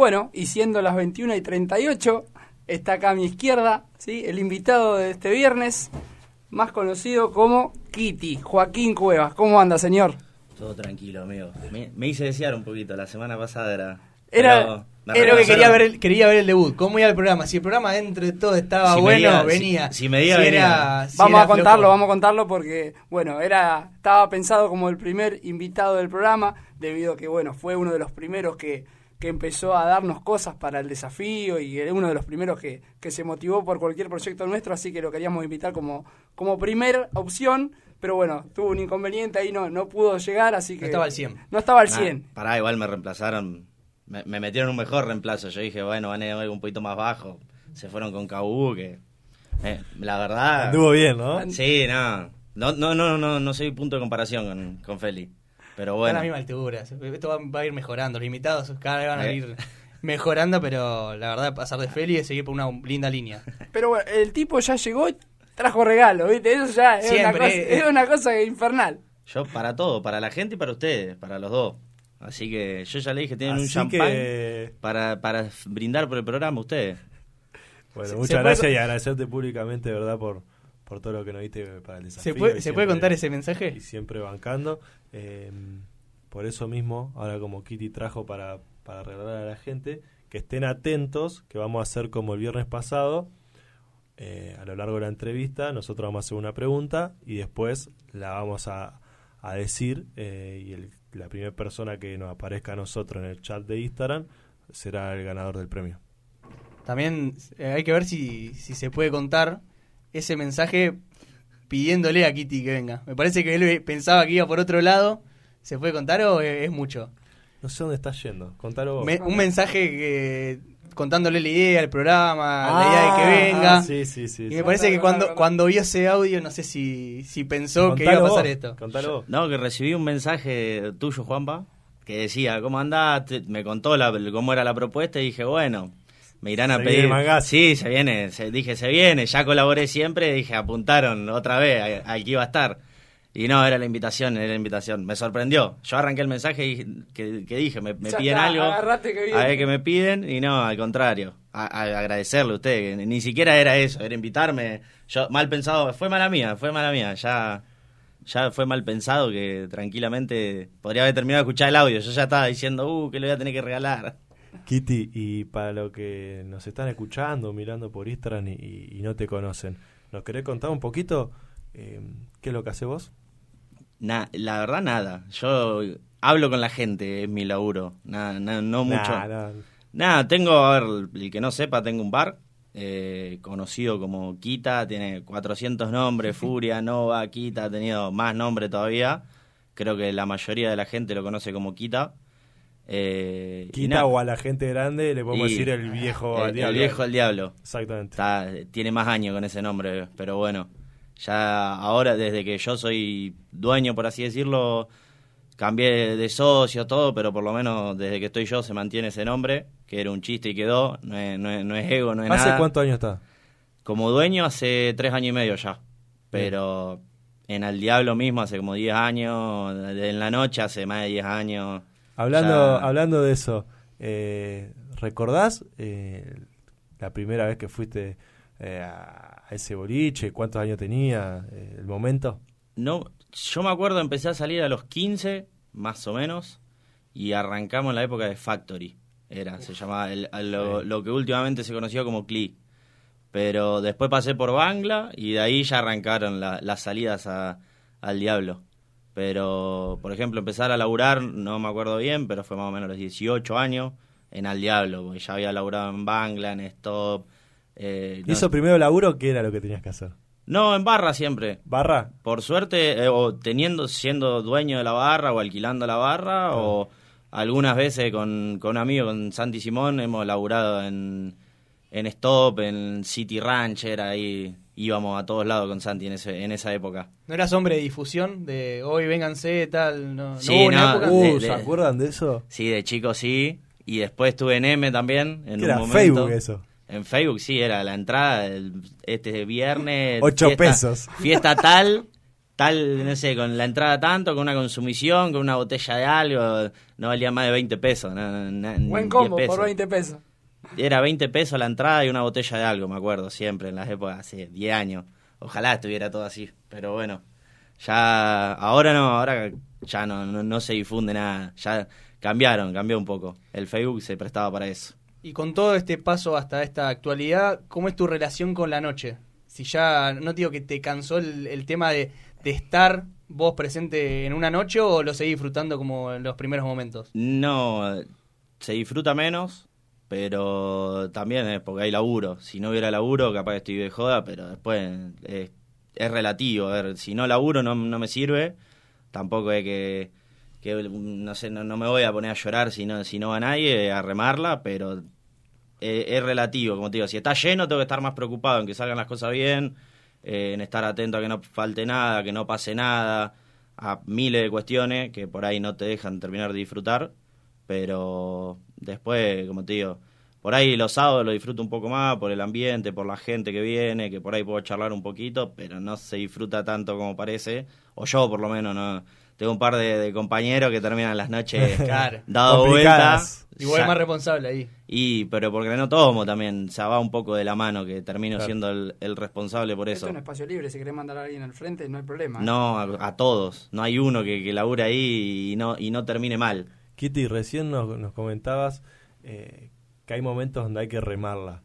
Bueno, y siendo las 21 y 38, está acá a mi izquierda, ¿sí? el invitado de este viernes, más conocido como Kitty, Joaquín Cuevas. ¿Cómo anda, señor? Todo tranquilo, amigo. Me, me hice desear un poquito, la semana pasada era... Era- me Era lo que quería ver, el, quería ver el debut. ¿Cómo iba el programa? Si el programa dentro de todo estaba Si bueno, medía- si- venía. si medía, era- venía. si vamos era a contarlo, flojo. vamos a contarlo porque, bueno, era estaba pensado como el primer invitado del programa, debido a que, bueno, fue uno de los primeros que, que empezó a darnos cosas para el desafío y era uno de los primeros que, que se motivó por cualquier proyecto nuestro, así que lo queríamos invitar como, como primera opción, pero bueno, tuvo un inconveniente ahí, no, no pudo llegar, así que... No estaba al 100. No estaba al Nah, 100. pará, igual me reemplazaron. Me, me metieron un mejor reemplazo. Yo dije, bueno, van a ir algo un poquito más bajo. Se fueron con Kabu, que. eh, la verdad. Anduvo bien, ¿no? Sí, no. No, no, no, no, no soy punto de comparación con, con Feli. Pero Está a bueno. la misma altura. Esto va, va a ir mejorando. Los invitados cada vez van a Eh. ir mejorando, pero la verdad, pasar de Feli es seguir por una linda línea. Pero bueno, el tipo ya llegó y trajo regalo, ¿viste? Eso ya es, una cosa, eh, es una cosa infernal. Yo para todo, para la gente y para ustedes, para los dos. Así que yo ya le dije, tienen un champán que, para, para brindar por el programa ustedes. bueno, Se- muchas se gracias y agradecerte públicamente, de verdad, por, por todo lo que nos diste para el desafío. ¿Se puede, y ¿se puede siempre- contar ese mensaje? Y siempre bancando. Eh, por eso mismo, ahora como Kitty trajo para, para regalar a la gente, que estén atentos, que vamos a hacer como el viernes pasado. eh, a lo largo de la entrevista, nosotros vamos a hacer una pregunta y después la vamos a, a decir. eh, y el- la primera persona que nos aparezca a nosotros en el chat de Instagram será el ganador del premio. También eh, hay que ver si, si se puede contar ese mensaje pidiéndole a Kitty que venga. Me parece que él pensaba que iba por otro lado. ¿Se puede contar o es, es mucho? No sé dónde estás yendo. Contalo vos. Me- un mensaje que contándole la idea del programa, la idea de que venga. Ah, sí, sí, sí. Y sí. me parece que cuando, contalo. cuando vio ese audio, no sé si, si pensó que iba a pasar vos, esto. Contalo vos. No, que recibí un mensaje tuyo, Juanpa, que decía, ¿cómo andás? Me contó la, cómo era la propuesta y dije, bueno, me irán a Se pedir... viene. Sí, se viene, se- dije, se viene, ya colaboré siempre, dije, apuntaron otra vez a- al que iba a estar. Y no, era la invitación, era la invitación. Me sorprendió. Yo arranqué el mensaje y dije- que, que dije, me, me Ya piden está, algo. que. A ver qué me piden y no, al contrario. A, a- agradecerle a usted, que ni siquiera era eso, era invitarme. Yo, mal pensado, fue mala mía, fue mala mía. Ya, ya fue mal pensado que tranquilamente podría haber terminado de escuchar el audio. Yo ya estaba diciendo, uh, que le voy a tener que regalar. Kitty, y para los que nos están escuchando, mirando por Instagram y, y- y no te conocen, ¿nos querés contar un poquito eh, qué es lo que haces vos? Na- la verdad, nada. Yo hablo con la gente, es mi laburo. Nada, na- no mucho. Nah, nah. Nada, tengo, a ver, el que no sepa, tengo un bar eh, conocido como Kita, tiene 400 nombres, Furia, Nova, Kita, ha tenido más nombres todavía. Creo que la mayoría de la gente lo conoce como Kita. Eh, Quita o a la gente grande le podemos y- decir el viejo el, al el diablo. viejo al diablo. Exactamente. Está, tiene más años con ese nombre, pero bueno, ya ahora desde que yo soy dueño, por así decirlo, cambié de, socio, todo, pero por lo menos desde que estoy yo se mantiene ese nombre, que era un chiste y quedó, no es, no es- no es ego, no es ¿Hace nada. cuántos años está? Como dueño hace tres años y medio ya, pero en Al Diablo mismo hace como 10 años, en la noche hace más de 10 años. Hablando, Ya- hablando de eso, eh, ¿recordás eh, la primera vez que fuiste eh, a ese boliche? ¿Cuántos años tenía? eh, ¿El momento? No, yo me acuerdo, empecé a salir a los 15, más o menos, y arrancamos en la época de Factory. Era, se llamaba el- lo, lo que últimamente se conoció como Cli. Pero después pasé por Bangla y de ahí ya arrancaron la- las salidas a- al diablo. Pero, por ejemplo, empezar a laburar, no me acuerdo bien, pero fue más o menos los 18 años en Al Diablo, porque ya había laburado en Bangla, en Stop. eh, no, ¿Hizo primero laburo? ¿Qué era lo que tenías que hacer? no, en Barra siempre. ¿Barra? Por suerte, eh, o teniendo, siendo dueño de la barra o alquilando la barra, o algunas veces con, con un amigo, con Santi Simón, hemos laburado en, en Stop, en City Rancher, ahí íbamos a todos lados con Santi en, ese, en esa época. ¿No eras hombre de difusión? De hoy vénganse, tal. No, no Sí, época? Uh, de- ¿Se acuerdan de eso? Sí, de chico sí, y después estuve en M también, en ¿Qué un era momento. Facebook eso? En Facebook sí, era la entrada el- este viernes. Ocho pesos. Fiesta tal, tal, no sé, con la entrada tanto, con una consumición, con una botella de algo, no valía más de 20 pesos. no- Buen 10 combo pesos. por 20 pesos. Era 20 pesos la entrada y una botella de algo, me acuerdo, siempre, en las épocas, hace 10 años. Ojalá estuviera todo así, pero bueno, ya, ahora no, ahora ya no, no, no se difunde nada, ya cambiaron, cambió un poco. El Facebook se prestaba para eso. Y con todo este paso hasta esta actualidad, ¿cómo es tu relación con la noche? Si ya, no digo que te cansó el, el tema de, de estar vos presente en una noche o lo seguís disfrutando como en los primeros momentos. No, se disfruta menos, pero también es porque hay laburo. Si no hubiera laburo, capaz que estoy de joda, pero después es, es relativo. A ver, si no laburo no, no me sirve, tampoco es que, no sé, no, me voy a poner a llorar si no, si no va nadie, a remarla, pero es, es relativo, como te digo. Si está lleno, tengo que estar más preocupado en que salgan las cosas bien, eh, en estar atento a que no falte nada, que no pase nada, a miles de cuestiones que por ahí no te dejan terminar de disfrutar, pero después, como te digo, por ahí los sábados lo disfruto un poco más por el ambiente, por la gente que viene, que por ahí puedo charlar un poquito, pero no se disfruta tanto como parece, o yo por lo menos no. Tengo un par de, de compañeros que terminan las noches Claro. dado Complicadas. vuelta. Igual ya- es más responsable ahí. y, pero porque no tomo también, o sea, va un poco de la mano que termino Claro. siendo el, el responsable por Esto eso. es un espacio libre, si querés mandar a alguien al frente, no hay problema. ¿eh? No, a, a todos. No hay uno que, que labure ahí y no, y no termine mal. Kitty, recién nos, comentabas eh, que hay momentos donde hay que remarla.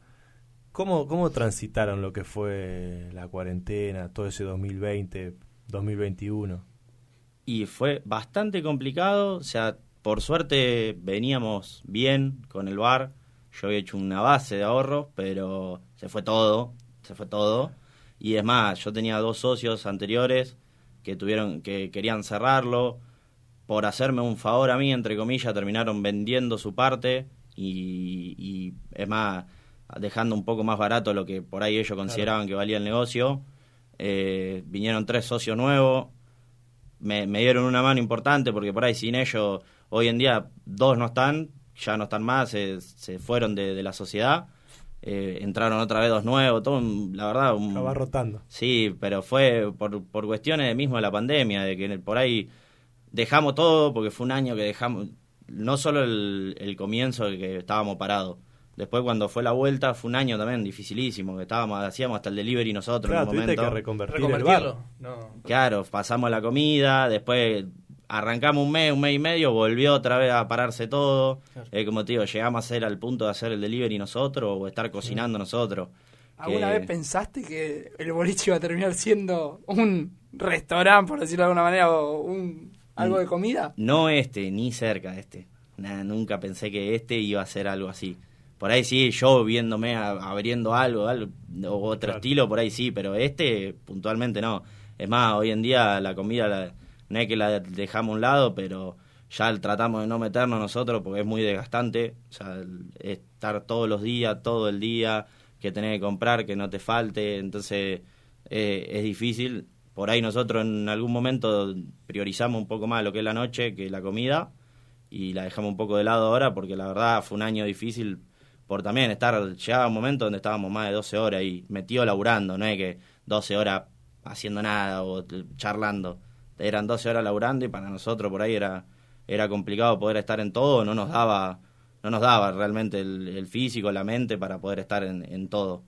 ¿Cómo, ¿Cómo transitaron lo que fue la cuarentena, todo ese 2020, 2021? Y fue bastante complicado, o sea, por suerte veníamos bien con el bar. Yo había hecho una base de ahorros, pero se fue todo, se fue todo. Y es más, yo tenía dos socios anteriores que tuvieron que querían cerrarlo por hacerme un favor a mí, entre comillas, terminaron vendiendo su parte y, y es más, dejando un poco más barato lo que por ahí ellos consideraban que valía el negocio. Eh, vinieron tres socios nuevos, me, me dieron una mano importante porque por ahí sin ellos, hoy en día dos no están, ya no están más, se, se fueron de, de la sociedad, eh, entraron otra vez dos nuevos, todo, un- la verdad, un, va rotando. Sí, pero fue por, por cuestiones mismo de la pandemia, de que por ahí dejamos todo, porque fue un año que dejamos, no solo el, el comienzo de que estábamos parados, después cuando fue la vuelta fue un año también dificilísimo, que estábamos, hacíamos hasta el delivery nosotros Claro, en un momento. que reconvertir el bar. No. Claro, pasamos la comida, después arrancamos un mes, un mes y medio, volvió otra vez a pararse todo. Claro. Eh, como te digo, llegamos a ser al punto de hacer el delivery nosotros o estar cocinando nosotros. ¿Alguna que- vez pensaste que el boliche iba a terminar siendo un restaurante, por decirlo de alguna manera, o un algo Mm. de comida? No este, ni cerca de este. Nada, nunca pensé que este iba a ser algo así. Por ahí sí, yo viéndome a- abriendo algo, algo o otro Claro. estilo, por ahí sí, pero este puntualmente no. Es más, hoy en día la comida la- no es que la dejamos a un lado, pero ya tratamos de no meternos nosotros porque es muy desgastante. O sea, el- estar todos los días, todo el día, que tener que comprar, que no te falte, entonces eh, es difícil. Por ahí nosotros en algún momento priorizamos un poco más lo que es la noche que la comida y la dejamos un poco de lado ahora porque la verdad fue un año difícil por también estar, llegaba un momento donde estábamos más de 12 horas y metido laburando, no es que 12 horas haciendo nada o charlando, eran 12 horas laburando y para nosotros por ahí era, era complicado poder estar en todo, no nos daba, no nos daba realmente el, el físico, la mente para poder estar en, en todo.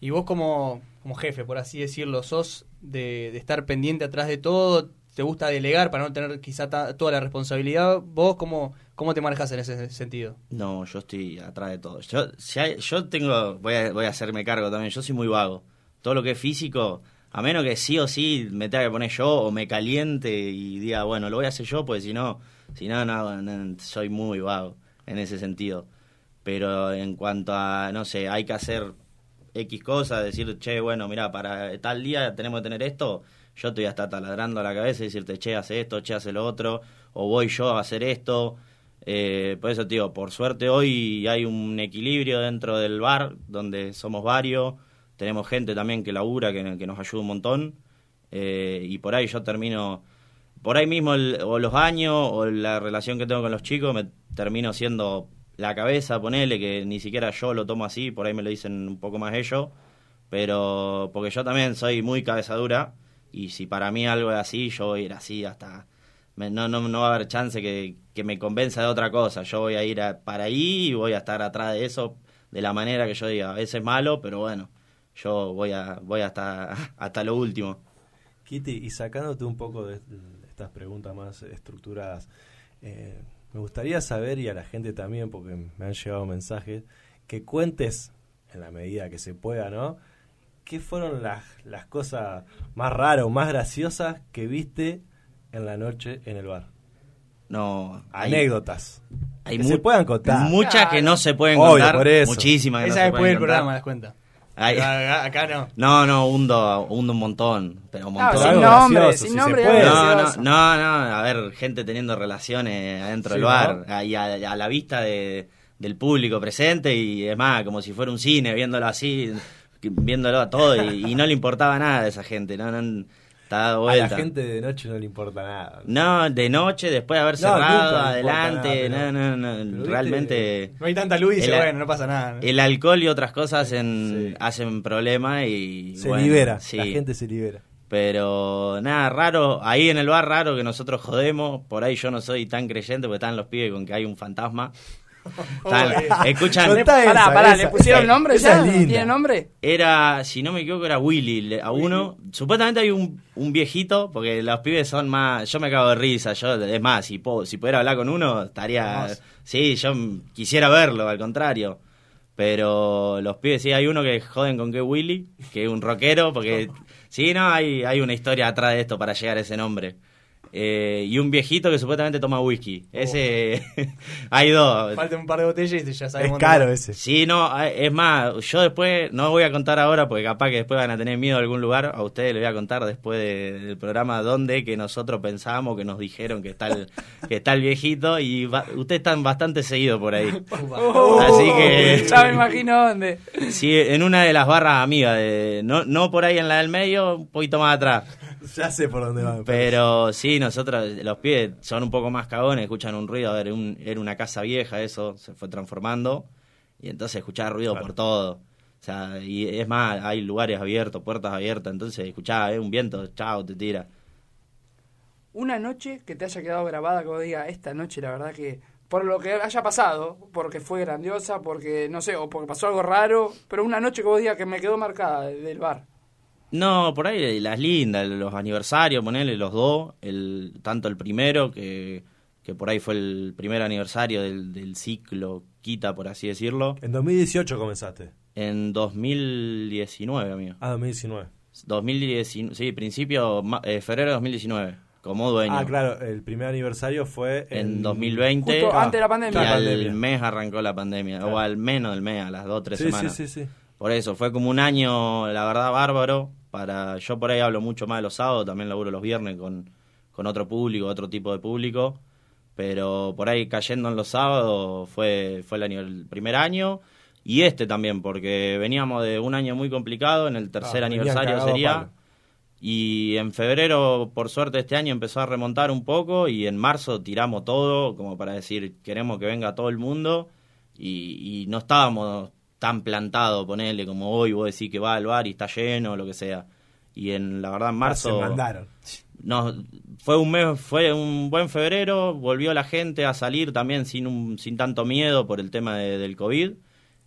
Y vos como, como jefe, por así decirlo, sos de, de estar pendiente atrás de todo, te gusta delegar para no tener quizá toda la responsabilidad. ¿Vos cómo, cómo te manejas en ese sentido? No, yo estoy atrás de todo. Yo, si hay- yo tengo, voy a, voy a hacerme cargo también, yo soy muy vago. Todo lo que es físico, a menos que sí o sí me tenga que poner yo o me caliente y diga, bueno, lo voy a hacer yo, pues si no, si no, no, no, soy muy vago en ese sentido. Pero en cuanto a, no sé, hay que hacer X cosas, decir, che, bueno, mira, para tal día tenemos que tener esto, yo te voy a estar taladrando la cabeza y decirte, che, hace esto, che, hace lo otro, o voy yo a hacer esto. Eh, por eso, tío, por suerte hoy hay un equilibrio dentro del bar, donde somos varios, tenemos gente también que labura, que, que nos ayuda un montón, eh, y por ahí yo termino, por ahí mismo, el- o los años, o la relación que tengo con los chicos, me termino siendo la cabeza, ponele, que ni siquiera yo lo tomo así, por ahí me lo dicen un poco más ellos, pero porque yo también soy muy cabeza dura Y si para mí algo es así, yo voy a ir así hasta... me- no, no, no va a haber chance que, que me convenza de otra cosa. Yo voy a ir a- para ahí y voy a estar atrás de eso de la manera que yo diga. A veces malo, pero bueno, yo voy a voy hasta, hasta lo último. Kitty, y sacándote un poco de estas preguntas más estructuradas, eh, me gustaría saber, y a la gente también, porque me han llegado mensajes, que cuentes, en la medida que se pueda, ¿no? ¿Qué fueron las, las cosas más raras o más graciosas que viste en la noche en el bar? No, hay- Anécdotas. Hay que se puedan contar. Muchas que no se pueden Obvio, contar. por eso. Muchísimas que no Esa se después pueden del contar. programa las cuenta. Ay. Acá, no. No, no, hundo, hundo un montón. Pero un No, montón. sin algo nombre, gracioso, sin si nombre. se algo puede. No, no, no, no, a ver, gente teniendo relaciones adentro Sí, del bar, ahí a, a la vista de, del público presente y es más, como si fuera un cine, viéndolo así, viéndolo a todo y, y no le importaba nada a esa gente, no, no, está A la gente de noche no le importa nada. No, de noche, después de haber cerrado, adelante, nada, no, no, no, viste- realmente... No hay tanta luz y dice, bueno, no pasa nada. ¿no? El alcohol y otras cosas hacen, Sí. hacen problema y... Se bueno, libera, sí. la gente se libera. Pero nada, raro, ahí en el bar raro que nosotros jodemos, por ahí yo no soy tan creyente porque están los pibes con que hay un fantasma. Escuchan, Pará, esa, pará, esa, ¿le pusieron esa- nombre esa ya? es linda. ¿Tiene nombre? era, si no me equivoco, era Willy, le- a uno. Supuestamente hay un, un viejito, porque los pibes son más, yo me cago de risa, yo, es más, si, puedo- si pudiera hablar con uno, estaría, sí, yo quisiera verlo, al contrario. Pero los pibes sí, hay uno que joden con que Willy, que es un rockero, porque sí, no, hay, hay una historia atrás de esto para llegar a ese nombre. Eh, y un viejito que supuestamente toma whisky. Ese, hay dos. Falta un par de botellas y ya Es sabemos. caro dónde- ese. Sí, no, eh, es más, yo después, no voy a contar ahora porque capaz que después van a tener miedo a algún lugar, a ustedes les voy a contar después de- del programa dónde que nosotros pensamos, que nos dijeron que está el, que está el viejito y va- ustedes están bastante seguidos por ahí. Oh, Así que- Ya me imagino dónde. Sí, en una de las barras amigas, de, no, no por ahí en la del medio, un poquito más atrás. Ya sé por dónde va. Pero sí, nosotros, los pies son un poco más cagones, escuchan un ruido, a ver, un- era una casa vieja, eso se fue transformando, y entonces escuchaba ruido Claro. por todo. O sea, y es más, hay lugares abiertos, puertas abiertas, entonces escuchaba, eh, un viento, chao, te tira. Una noche que te haya quedado grabada, que vos digas, esta noche la verdad que, por lo que haya pasado, porque fue grandiosa, porque, no sé, o porque pasó algo raro, pero una noche que vos digas que me quedó marcada de- del bar. No, por ahí las lindas, los aniversarios, ponerle los dos, el, tanto el primero, que, que por ahí fue el primer aniversario del, del ciclo Quita, por así decirlo, En 2018 comenzaste. en 2019, amigo. Ah, 2019. 2019, sí, principio, ma- eh, febrero de 2019, como dueño. Ah, claro, el primer aniversario fue En 2020. Justo Ah, antes de la Y pandemia. claro. al pandemia. mes arrancó la pandemia, Claro. o al menos del mes, a las dos o tres Sí, sí, semanas. sí, sí. Por eso, fue como un año, la verdad, bárbaro. para Yo por ahí hablo mucho más de los sábados, también laburo los viernes con, con otro público, otro tipo de público. Pero por ahí cayendo en los sábados fue, fue el, año, el primer año. Y este también, porque veníamos de un año muy complicado, en el tercer Ah, aniversario sería. palo. Y en febrero, por suerte, este año empezó a remontar un poco y en marzo tiramos todo, como para decir, queremos que venga todo el mundo y, y no estábamos tan plantados, ponerle como hoy, vos decís que va al bar y está lleno, lo que sea. Y en la verdad en marzo Ah, Se mandaron. no, fue un mes, fue un buen febrero, volvió la gente a salir también sin un, sin tanto miedo por el tema de- del COVID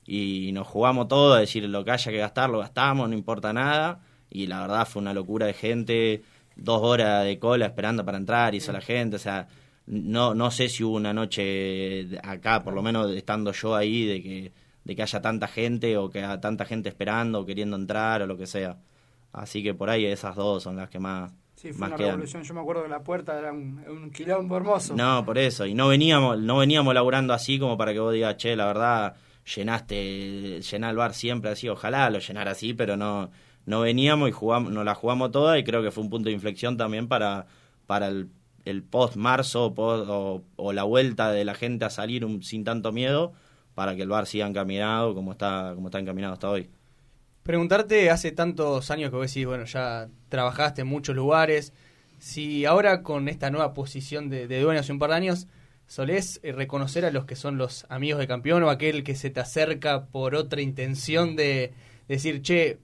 y nos jugamos todo, a decir lo que haya que gastar lo gastamos, no importa nada y la verdad fue una locura de gente, dos horas de cola esperando para entrar, hizo la gente, o sea, no, no sé si hubo una noche acá, por lo menos estando yo ahí, de que, de que haya tanta gente o que haya tanta gente esperando o queriendo entrar o lo que sea. Así que por ahí esas dos son las que más, Sí, fue más una quedan. revolución. Yo me acuerdo que la puerta era un, un quilombo hermoso. No, por eso. Y no veníamos, no veníamos laburando así como para que vos digas, che, la verdad, llenaste, llená el bar siempre así, ojalá lo llenara así, pero no, no veníamos y jugamos, nos la jugamos toda y creo que fue un punto de inflexión también para, para el, el post marzo o, o la vuelta de la gente a salir un- sin tanto miedo para que el bar siga encaminado como está, como está encaminado hasta hoy. Preguntarte, hace tantos años que vos decís, bueno, ya trabajaste en muchos lugares, si ahora con esta nueva posición de, de dueño hace un par de años, solés eh, reconocer a los que son los amigos de campeón o aquel que se te acerca por otra intención de decir, che,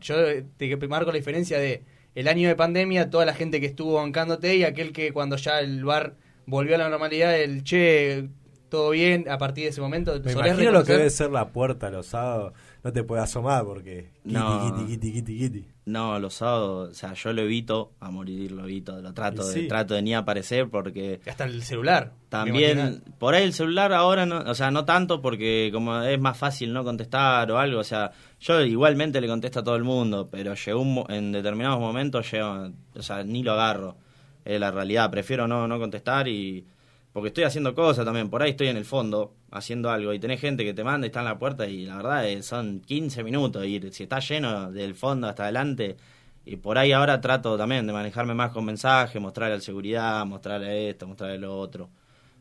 yo te marco la diferencia de el año de pandemia, toda la gente que estuvo bancándote y aquel que cuando ya el bar volvió a la normalidad, el che, todo bien, a partir de ese momento. Me ¿solés imagino lo que reconocer? debe ser la puerta los sábados. No te puedes asomar porque. Kiti, No. kiti, kiti, kiti, kiti. No, los sábados, o sea, yo lo evito a morir, lo evito, lo trato, de, trato de ni aparecer porque Hasta el celular. también, por ahí el celular ahora, no, o sea, no tanto porque como es más fácil no contestar o algo, o sea, yo igualmente le contesto a todo el mundo, pero llegó un, mo- en determinados momentos, llega, o sea, ni lo agarro, es la realidad, prefiero no, no contestar y porque estoy haciendo cosas también, por ahí estoy en el fondo haciendo algo y tenés gente que te manda y está en la puerta y la verdad es, son 15 minutos ir, si está lleno del fondo hasta adelante y por ahí ahora trato también de manejarme más con mensajes, mostrarle al seguridad, mostrarle esto, mostrarle lo otro.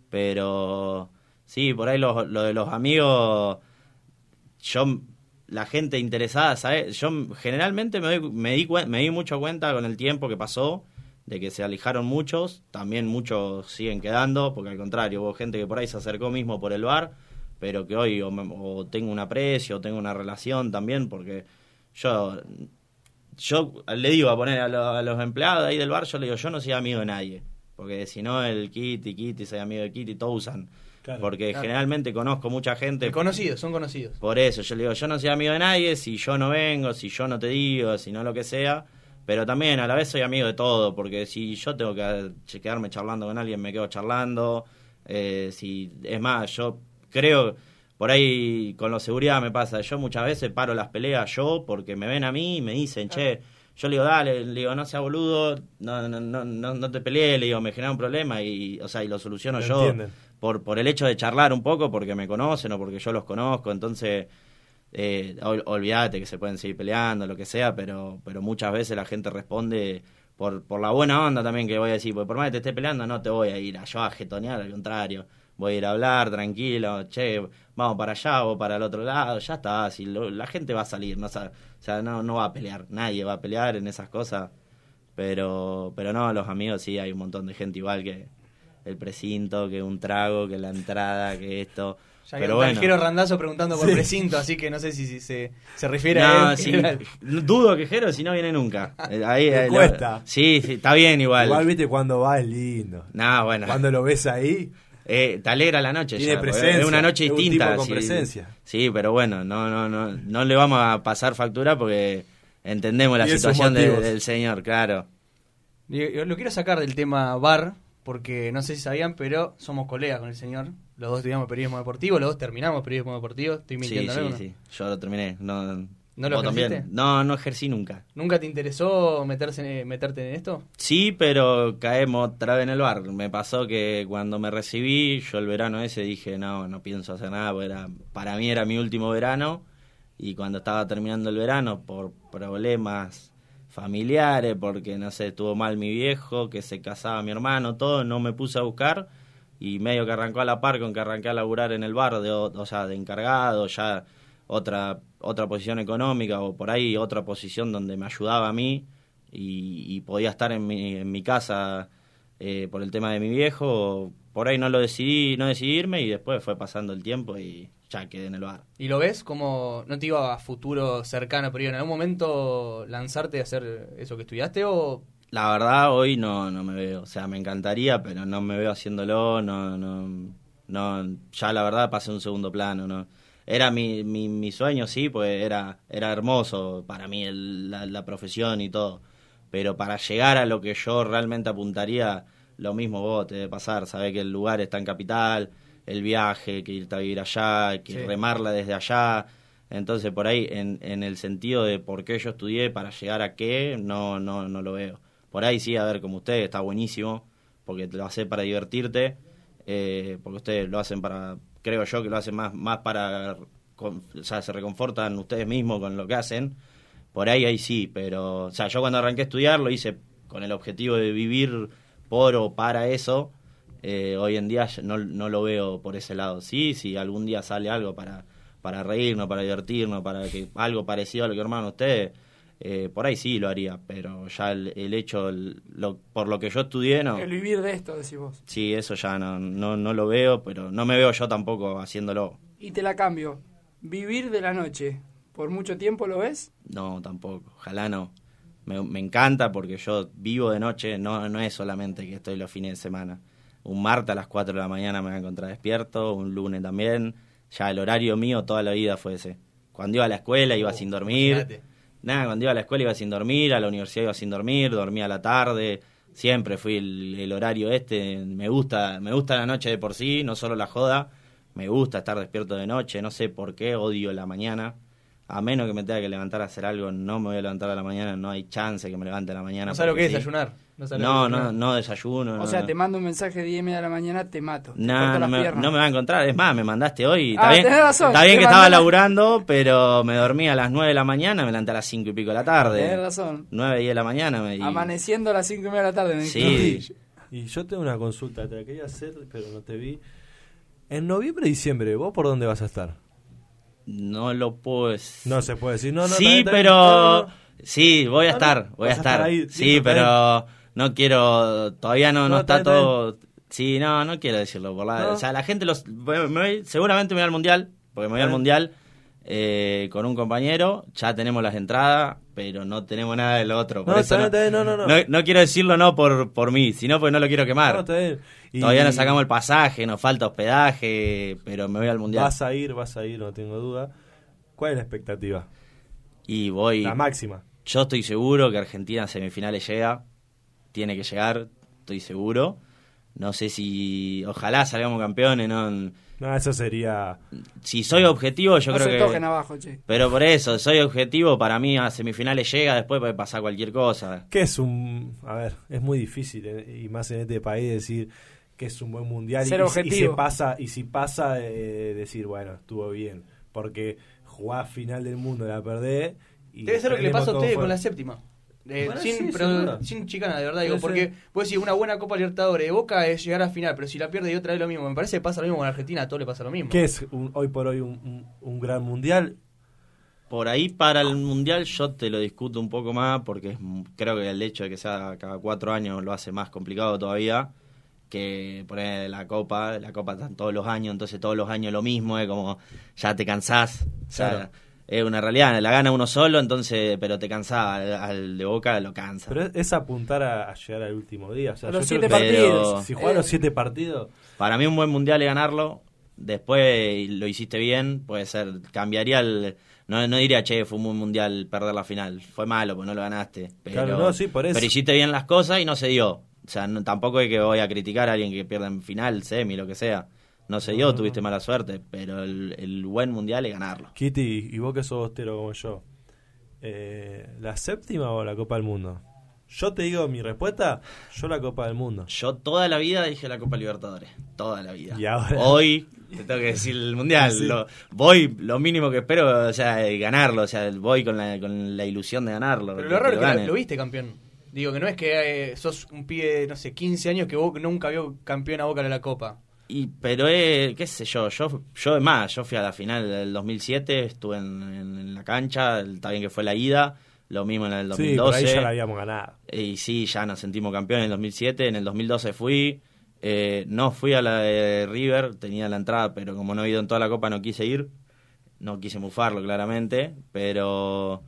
Pero sí, por ahí lo, lo de los amigos, yo, la gente interesada, ¿sabes? Yo generalmente me, doy, me, di, me di mucho cuenta con el tiempo que pasó de que se alejaron muchos, también muchos siguen quedando, porque al contrario, hubo gente que por ahí se acercó mismo por el bar, pero que hoy o, tengo un aprecio, o tengo una relación también, porque yo yo le digo a poner a, lo- a los empleados ahí del bar, yo le digo, yo no soy amigo de nadie. Porque si no, el Kitty, Kitty, soy amigo de Kitty, todos usan. Claro, porque claro. generalmente conozco mucha gente. Conocidos, son conocidos. Por eso, yo le digo, yo no soy amigo de nadie, si yo no vengo, si yo no te digo, si no lo que sea. Pero también a la vez soy amigo de todo, porque si yo tengo que che- quedarme charlando con alguien, me quedo charlando. Eh, si Es más, yo creo, por ahí con la seguridad me pasa, yo muchas veces paro las peleas yo porque me ven a mí y me dicen, che, yo le digo, dale, le digo, no sea boludo, no, no, no, no, no te pelees, le digo, me genera un problema y, o sea, y lo soluciono Lo yo entienden. por, por el hecho de charlar un poco, porque me conocen o porque yo los conozco, entonces eh, ol- olvídate que se pueden seguir peleando, lo que sea, pero, pero muchas veces la gente responde por, por la buena onda también que voy a decir, porque por más que te esté peleando no te voy a ir a yo a jetonear, al contrario, voy a ir a hablar tranquilo, che, vamos para allá o para el otro lado, ya está, si la gente va a salir, no, o sea, no, no va a pelear, nadie va a pelear en esas cosas, pero, pero no, los amigos sí, hay un montón de gente igual que el precinto, que un trago, que la entrada, que esto. Ya pero un bueno. randazo preguntando por precinto, así que no sé si, si se, se refiere No, a él. sí, dudo que Jero si no viene nunca. Eh, Ahí, Me ahí lo- cuesta. sí, sí, está bien igual. Igual, viste, cuando va es lindo. No, bueno. Cuando lo ves ahí, Eh, te alegra la noche. Tiene ya, presencia, Es una noche es un distinta. tipo con sí. presencia. Sí, pero bueno, no, no, no, no le vamos a pasar factura porque entendemos la situación de- del señor, claro. Yo Lo quiero sacar del tema bar, porque no sé si sabían, pero somos colegas con el señor. Los dos estudiamos periodismo deportivo, los dos terminamos periodismo deportivo. Estoy mintiendo, sí, ¿no? sí. Yo lo terminé. No, ¿No lo ejerciste? No, no ejercí nunca. ¿Nunca te interesó meterse, meterte en esto? Sí, pero caemos otra vez en el bar. Me pasó que cuando me recibí, yo el verano ese dije, no, no pienso hacer nada, porque era, para mí era mi último verano. Y cuando estaba terminando el verano, por problemas familiares, porque no sé, estuvo mal mi viejo, que se casaba mi hermano, todo, no me puse a buscar. Y medio que arrancó a la par con que arranqué a laburar en el bar, de, o sea, de encargado, ya otra otra posición económica o por ahí otra posición donde me ayudaba a mí y, y podía estar en mi, en mi casa eh, por el tema de mi viejo por ahí no lo decidí no decidirme y después fue pasando el tiempo y ya quedé en el bar. ¿Y lo ves como, no te digo a futuro cercano, pero en algún momento lanzarte a hacer eso que estudiaste o la verdad hoy no no me veo. O sea me encantaría pero no me veo haciéndolo no no no ya la verdad pasé a un segundo plano no era mi, mi, mi sueño sí pues era era hermoso para mí el- la, la profesión y todo pero para llegar a lo que yo realmente apuntaría lo mismo vos te debe pasar. Sabés que el lugar está en capital el viaje que irte a vivir allá que Sí. remarla desde allá. Entonces por ahí en, en el sentido de por qué yo estudié para llegar a qué no no no lo veo. Por ahí sí a ver como ustedes está buenísimo porque te lo hace para divertirte eh, porque ustedes lo hacen para creo yo que lo hacen más más para con- o sea se reconfortan ustedes mismos con lo que hacen por ahí ahí sí pero o sea yo cuando arranqué a estudiar lo hice con el objetivo de vivir por o para eso eh, hoy en día no, no lo veo por ese lado sí si algún día sale algo para para reírnos para divertirnos para que algo parecido a lo que hermano ustedes eh, por ahí sí lo haría pero ya el, el hecho el- lo, por lo que yo estudié no El vivir de esto, decís vos. sí eso ya no, no no lo veo pero no me veo yo tampoco haciéndolo Y te la cambio. Vivir de la noche. ¿Por mucho tiempo lo ves? No, tampoco. Ojalá no. me, me encanta porque yo vivo de noche, no, no es solamente que estoy los fines de semana. Un martes a las 4 de la mañana me voy a encontrar despierto, un lunes también. Ya el horario mío toda la vida fue ese. Cuando iba a la escuela iba Oh, sin dormir. imagínate. Nada, cuando iba a la escuela iba sin dormir, a la universidad iba sin dormir, dormía a la tarde. Siempre fui el, el horario este. Me gusta, me gusta la noche de por sí, no solo la joda. Me gusta estar despierto de noche, no sé por qué, odio la mañana. A menos que me tenga que levantar a hacer algo, no me voy a levantar a la mañana, no hay chance que me levante a la mañana. No sabes lo que es sí. desayunar. No, sabes lo No, no, no desayuno. O no, sea, no. te mando un mensaje de 10 y media de la mañana, te mato. te No, no me, piernas. no me va a encontrar. Es más, me mandaste hoy. Está Ah, bien, tenés razón, está bien que estaba la- laburando, pero me dormí a las 9 de la mañana, me levanté a las 5 y pico de la tarde. Tenés razón. 9 y 10 de la mañana. me- y- Amaneciendo a las 5 y media de la tarde. me Sí. Y yo tengo una consulta, te la quería hacer, pero no te vi. En noviembre y diciembre, ¿vos por dónde vas a estar? No lo puedo. No se puede decir, no, no. sí, pero... no. Sí, voy a estar, voy a estar ahí, sí, pero no quiero... Todavía no, no, está todo... Sí, no, no quiero decirlo. Por la. O sea, la gente los... me seguramente me voy al Mundial, porque me voy al. Mundial eh, con un compañero. Ya tenemos las entradas, pero no tenemos nada del otro. Por No, eso no, bien, no, no, no. no quiero decirlo no por, por mí, sino porque no lo quiero quemar. Y Todavía no sacamos el pasaje, nos falta hospedaje, pero me voy al Mundial. Vas a ir, vas a ir, no tengo duda. ¿Cuál es la expectativa? Y voy... La máxima. Yo estoy seguro que Argentina a semifinales llega. Tiene que llegar, estoy seguro. No sé si. Ojalá salgamos campeones, ¿no? No, eso sería. Si soy objetivo, yo no creo se que. toquen abajo, che. Pero por eso, soy objetivo. Para mí a semifinales llega, después puede pasar cualquier cosa. ¿Qué es un.? A ver, es muy difícil, eh, y más en este país, decir que es un buen mundial. Ser y, y objetivo. se pasa, y si pasa, eh, decir, bueno, estuvo bien. Porque jugar final del mundo la perdés. Y Debe ser lo que le pasa a ustedes con la séptima. Eh, Bueno, sin, sí, pero sin chicana, de verdad, digo, porque sí. vos decís, una buena Copa Libertadores de Boca es llegar a final, pero si la pierde y otra vez lo mismo. Me parece que pasa lo mismo con Argentina, a todo le pasa lo mismo. ¿Qué es un- hoy por hoy un, un- un gran mundial? Por ahí para el mundial yo te lo discuto un poco más porque es- creo que el hecho de que sea cada cuatro años lo hace más complicado todavía que poner la copa, la copa están todos los años, entonces todos los años lo mismo, es como ya te cansás, o sea. Es una realidad, la gana uno solo, entonces pero te cansás, al, al de Boca lo cansa. Pero es, es apuntar a, a llegar al último día. O sea, A los siete partidos. Si juegan Eh. los siete partidos, Para mí un buen mundial es ganarlo. Después lo hiciste bien, puede ser. Cambiaría el. No, no diría, che, fue un buen mundial perder la final. Fue malo, pues no lo ganaste. Pero, Claro, no, sí, por eso. Pero hiciste bien las cosas y no se dio. O sea, no- tampoco es que voy a criticar a alguien que pierda en final, semi, lo que sea. No dio, No, no, tuviste mala suerte. Pero el, el buen mundial es ganarlo. Kitty, y vos que sos bostero como yo, eh, ¿la séptima o la Copa del Mundo? Yo te digo mi respuesta, yo la Copa del Mundo. Yo toda la vida dije la Copa Libertadores. Toda la vida. Y ahora- Hoy, te tengo que decir el mundial. Sí. Lo- voy, lo mínimo que espero, o sea, ganarlo. O sea, voy con la, con la ilusión de ganarlo. Pero lo raro es que lo, lo viste campeón. Digo, que no es que eh, sos un pibe, no sé, 15 años que vos nunca vio campeón a Boca de la Copa. Y, pero, eh, qué sé yo, yo, yo es más, yo fui a la final del 2007, estuve en, en- en la cancha, está bien que fue la ida, lo mismo en el Sí, por ahí 2012. ya la habíamos ganado. Y sí, ya nos sentimos campeones en el 2007. En el 2012 fui. eh, no fui a la de River, tenía la entrada, pero como no he ido en toda la copa no quise ir. No quise mufarlo, claramente. Pero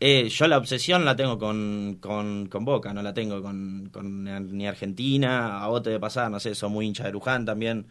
eh, yo la obsesión la tengo con, con, con Boca, no la tengo con, con ni Argentina. A vos te de pasar, no sé, sos muy hincha de Luján también.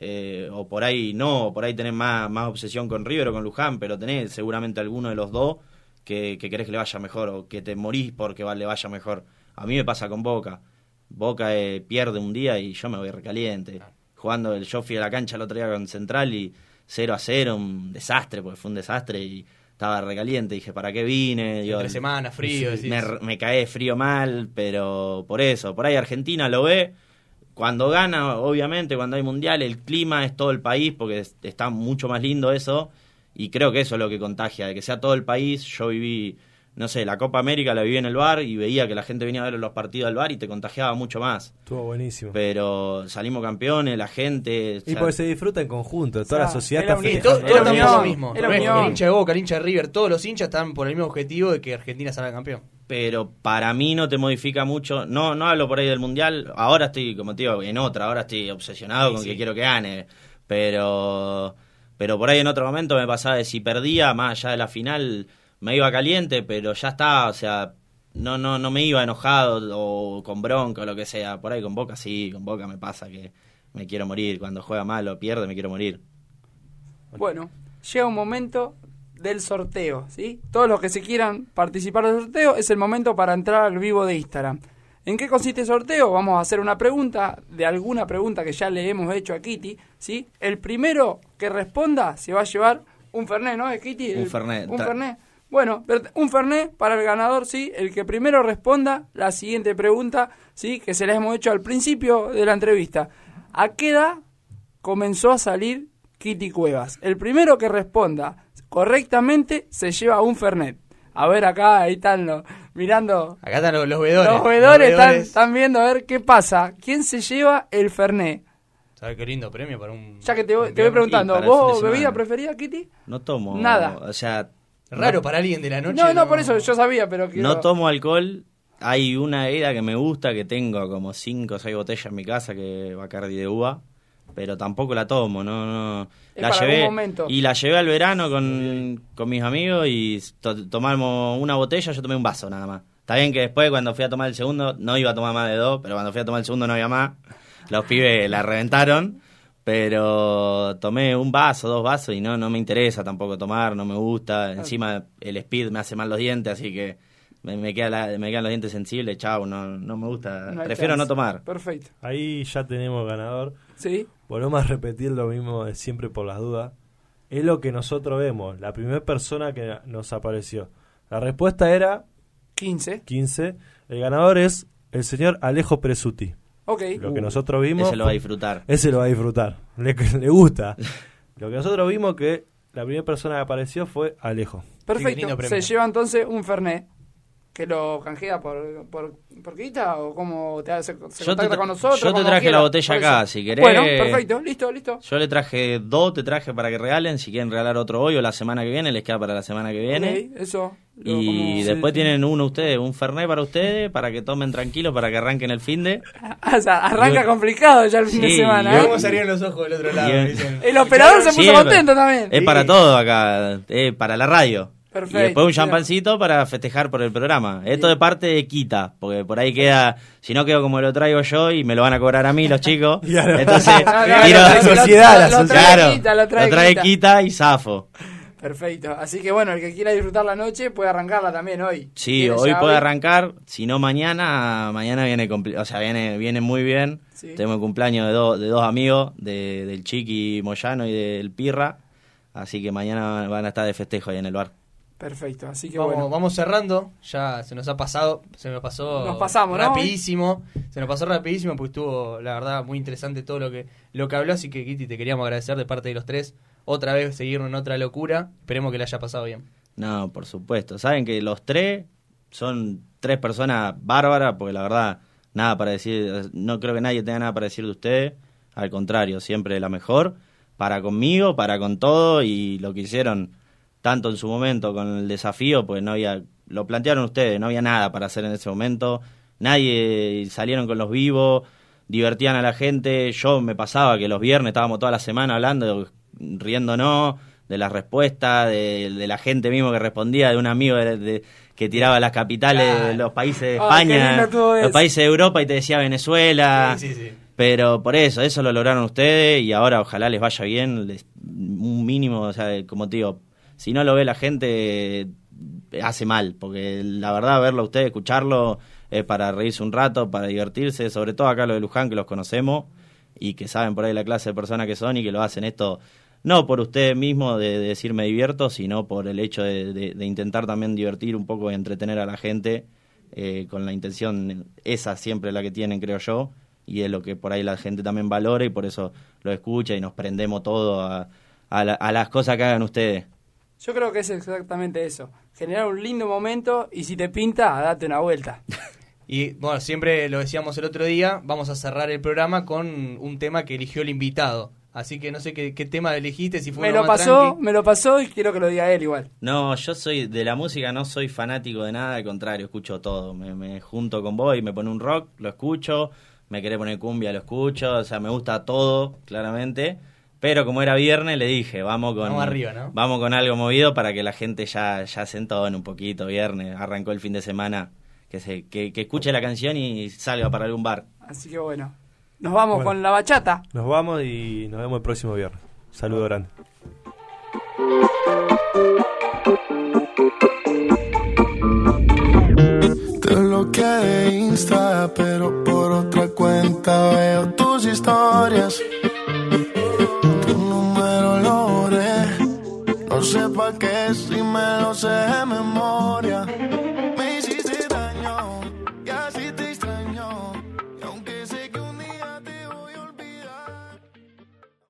eh, o por ahí no, o por ahí tenés más, más obsesión con River o con Luján, pero tenés seguramente alguno de los dos que, que querés que le vaya mejor o que te morís porque le vaya mejor. A mí me pasa con Boca. Boca eh, pierde un día y yo me voy recaliente. Jugando, el, yo fui a la cancha el otro día con Central y 0 a 0, un desastre, porque fue un desastre y estaba recaliente. Dije, ¿para qué vine? Digo, Entre semanas, frío, me, me cae frío mal, pero por eso, por ahí Argentina lo ve. Cuando gana, obviamente, cuando hay mundial, el clima es todo el país, porque es- está mucho más lindo eso. Y creo que eso es lo que contagia, de que sea todo el país. Yo viví, no sé, la Copa América la viví en el bar y veía que la gente venía a ver los partidos al bar y te contagiaba mucho más. Estuvo buenísimo. Pero salimos campeones, la gente. o Y sea, porque se disfruta en conjunto, toda O sea, la sociedad era está festejando. todo- todos Era lo mismo. era. El hincha de Boca, el hincha de River, todos los hinchas están por el mismo objetivo de que Argentina salga campeón. pero para mí no te modifica mucho. No no hablo por ahí del mundial. Ahora estoy, como te digo, en otra. Ahora estoy obsesionado Sí, con sí. que quiero que gane. Pero pero por ahí en otro momento me pasaba de si perdía, más allá de la final, me iba caliente, pero ya está. O sea, no, no, no me iba enojado o con bronca o lo que sea. Por ahí con Boca sí, con Boca me pasa que me quiero morir. Cuando juega mal o pierde, me quiero morir. Bueno, llega un momento del sorteo, ¿sí? Todos los que se quieran participar del sorteo es el momento para entrar al vivo de Instagram. ¿En qué consiste el sorteo? Vamos a hacer una pregunta de alguna pregunta que ya le hemos hecho a Kitty, ¿sí? El primero que responda se va a llevar un Fernet, ¿no? ¿Es Kitty? Un Fernet. Un Fernet. Bueno, un Fernet para el ganador, ¿sí? El que primero responda la siguiente pregunta, ¿sí? Que se la hemos hecho al principio de la entrevista. ¿A qué edad comenzó a salir Kitty Cuevas? El primero que responda correctamente se lleva un Fernet. A ver acá, ahí están los, mirando. Acá están los, los veedores. Los veedores están, están viendo a ver qué pasa. ¿Quién se lleva el Fernet? ¿Sabes qué lindo premio para un. Ya que te, voy- te voy preguntando, ¿vos bebida preferida, Kitty? No tomo. Nada. O sea, Raro para alguien de la noche. No, no, por eso yo sabía, pero quiero... no tomo alcohol. Hay una bebida que me gusta, que tengo como 5 o 6 botellas en mi casa, que Bacardi de uva. Pero tampoco la tomo, no, no. Es la para llevé algún momento. y la llevé al verano con, con mis amigos y to- tomamos una botella, yo tomé un vaso nada más. Está bien que después cuando fui a tomar el segundo no iba a tomar más de dos, pero cuando fui a tomar el segundo no había más. Los pibes la reventaron, pero tomé un vaso, dos vasos y no no me interesa tampoco tomar, no me gusta. Encima el speed me hace mal los dientes, así que me, me, queda la- me quedan los dientes sensibles, chau, no, no me gusta. No Prefiero no tomar. Perfecto. Ahí ya tenemos ganador. ¿Sí? Volvemos a repetir lo mismo de siempre por las dudas. Es lo que nosotros vemos, la primera persona que nos apareció. La respuesta era 15. 15. El ganador es el señor Alejo Presuti. Ok. Lo que nosotros vimos. Ese lo va a disfrutar. Ese lo va a disfrutar. Le, le gusta. lo que nosotros vimos que la primera persona que apareció fue Alejo. Perfecto. Se lleva entonces un Fernet. Que lo canjea por, por, por guita o cómo te hace, se Yo contacta con nosotros. yo te traje quiera. la botella acá, si querés- Bueno, perfecto. Listo, listo. Yo le traje dos, te traje para que regalen. Si quieren regalar otro hoy o la semana que viene, les queda para la semana que viene. Ok, eso. lo- Y como- después sí. tienen uno ustedes, un Fernet para ustedes, para que tomen tranquilos, para que arranquen el fin de. Ah, o sea, arranca Yo- complicado ya el fin de semana. ¿eh? ¿Cómo salían los ojos del otro lado? El operador se puso Sí, contento también. Es para todo acá, es para la radio. Perfecto, Y después un champancito para festejar por el programa. Esto de parte de Quita, porque por ahí queda, si no quedo como lo traigo yo y me lo van a cobrar a mí los chicos. Claro. Entonces, No, no, tiro- lo- lo- sociedad, la lo- lo trae Claro, Quita, lo trae lo trae Quita. Quita y Zafo. Perfecto. Así que bueno, el que quiera disfrutar la noche puede arrancarla también hoy. Sí, ¿Tiene hoy puede arrancar, si no mañana, mañana viene, o sea, viene, viene muy bien. Sí. Tenemos el cumpleaños de, dos de dos amigos, de, del Chiqui Moyano y del Pirra, así que mañana van a estar de festejo ahí en el bar. Perfecto. Así que Vamos, bueno. vamos cerrando, ya se nos ha pasado, se nos pasó Nos pasamos, ¿no? rapidísimo, se nos pasó rapidísimo porque estuvo la verdad muy interesante todo lo que lo que habló, así que Kitty te queríamos agradecer de parte de los tres, otra vez seguirnos en otra locura, esperemos que le haya pasado bien. No, por supuesto. Saben que los tres son tres personas bárbaras, porque la verdad, nada para decir, no creo que nadie tenga nada para decir de ustedes. Al contrario, siempre la mejor. Para conmigo, para con todo, y lo que hicieron tanto en su momento con el desafío, pues no había, lo plantearon ustedes, no había nada para hacer en ese momento. Nadie salieron con los vivos, divertían a la gente. Yo me pasaba que los viernes estábamos toda la semana hablando, riéndonos de las respuestas, de, de la gente mismo que respondía, de un amigo de- de- que tiraba las capitales de los países de España, los países de Europa y te decía Venezuela. Sí, sí, sí. Pero por eso, eso lo lograron ustedes y ahora ojalá les vaya bien, les- un mínimo, o sea, como te digo, si no lo ve la gente, hace mal, porque la verdad verlo a ustedes, escucharlo, es para reírse un rato, para divertirse, sobre todo acá los de Luján que los conocemos y que saben por ahí la clase de personas que son y que lo hacen esto no por ustedes mismos de, de decir me divierto, sino por el hecho de intentar también divertir un poco y entretener a la gente eh, con la intención esa siempre la que tienen, creo yo, y es lo que por ahí la gente también valora y por eso lo escucha y nos prendemos todo a, a la- a las cosas que hagan ustedes. Yo creo que es exactamente eso. Generar un lindo momento y si te pinta, date una vuelta. Y bueno, siempre lo decíamos el otro día, vamos a cerrar el programa con un tema que eligió el invitado. Así que no sé qué, qué tema elegiste, si fue Me uno lo más pasó, tranqui. me lo pasó y quiero que lo diga él igual. No, yo soy de la música, no soy fanático de nada, al contrario, escucho todo. Me, me junto con vos y me pone un rock, lo escucho, me querés poner cumbia, lo escucho, o sea, me gusta todo, claramente. Pero como era viernes, le dije, vamos con, Vamos arriba, ¿no? vamos con algo movido para que la gente ya, ya se entone un poquito. Viernes, arrancó el fin de semana que, se, que, que escuche la canción y salga para algún bar. Así que bueno, nos vamos Bueno. con la bachata. Nos vamos y nos vemos el próximo viernes. Saludo grande. Te bloqueé de Insta, pero por otra cuenta veo tus historias. No sé pa' qué si me lo sé de memoria.